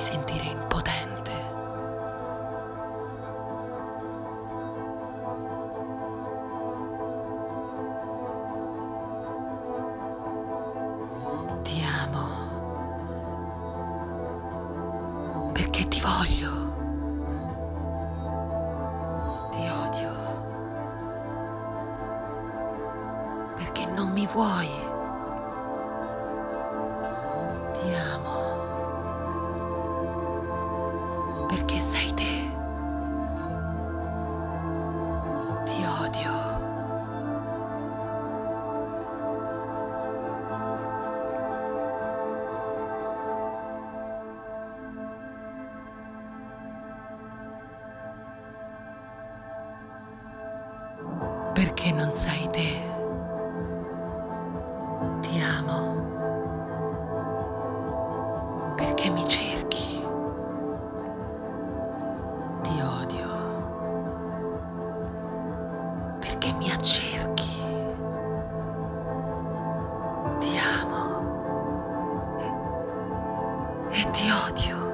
sentire impotente. Ti amo perché ti voglio. Ti odio perché non mi vuoi. che non sei te. Ti amo perché mi cerchi. Ti odio perché mi accerchi. Ti amo e, e ti odio.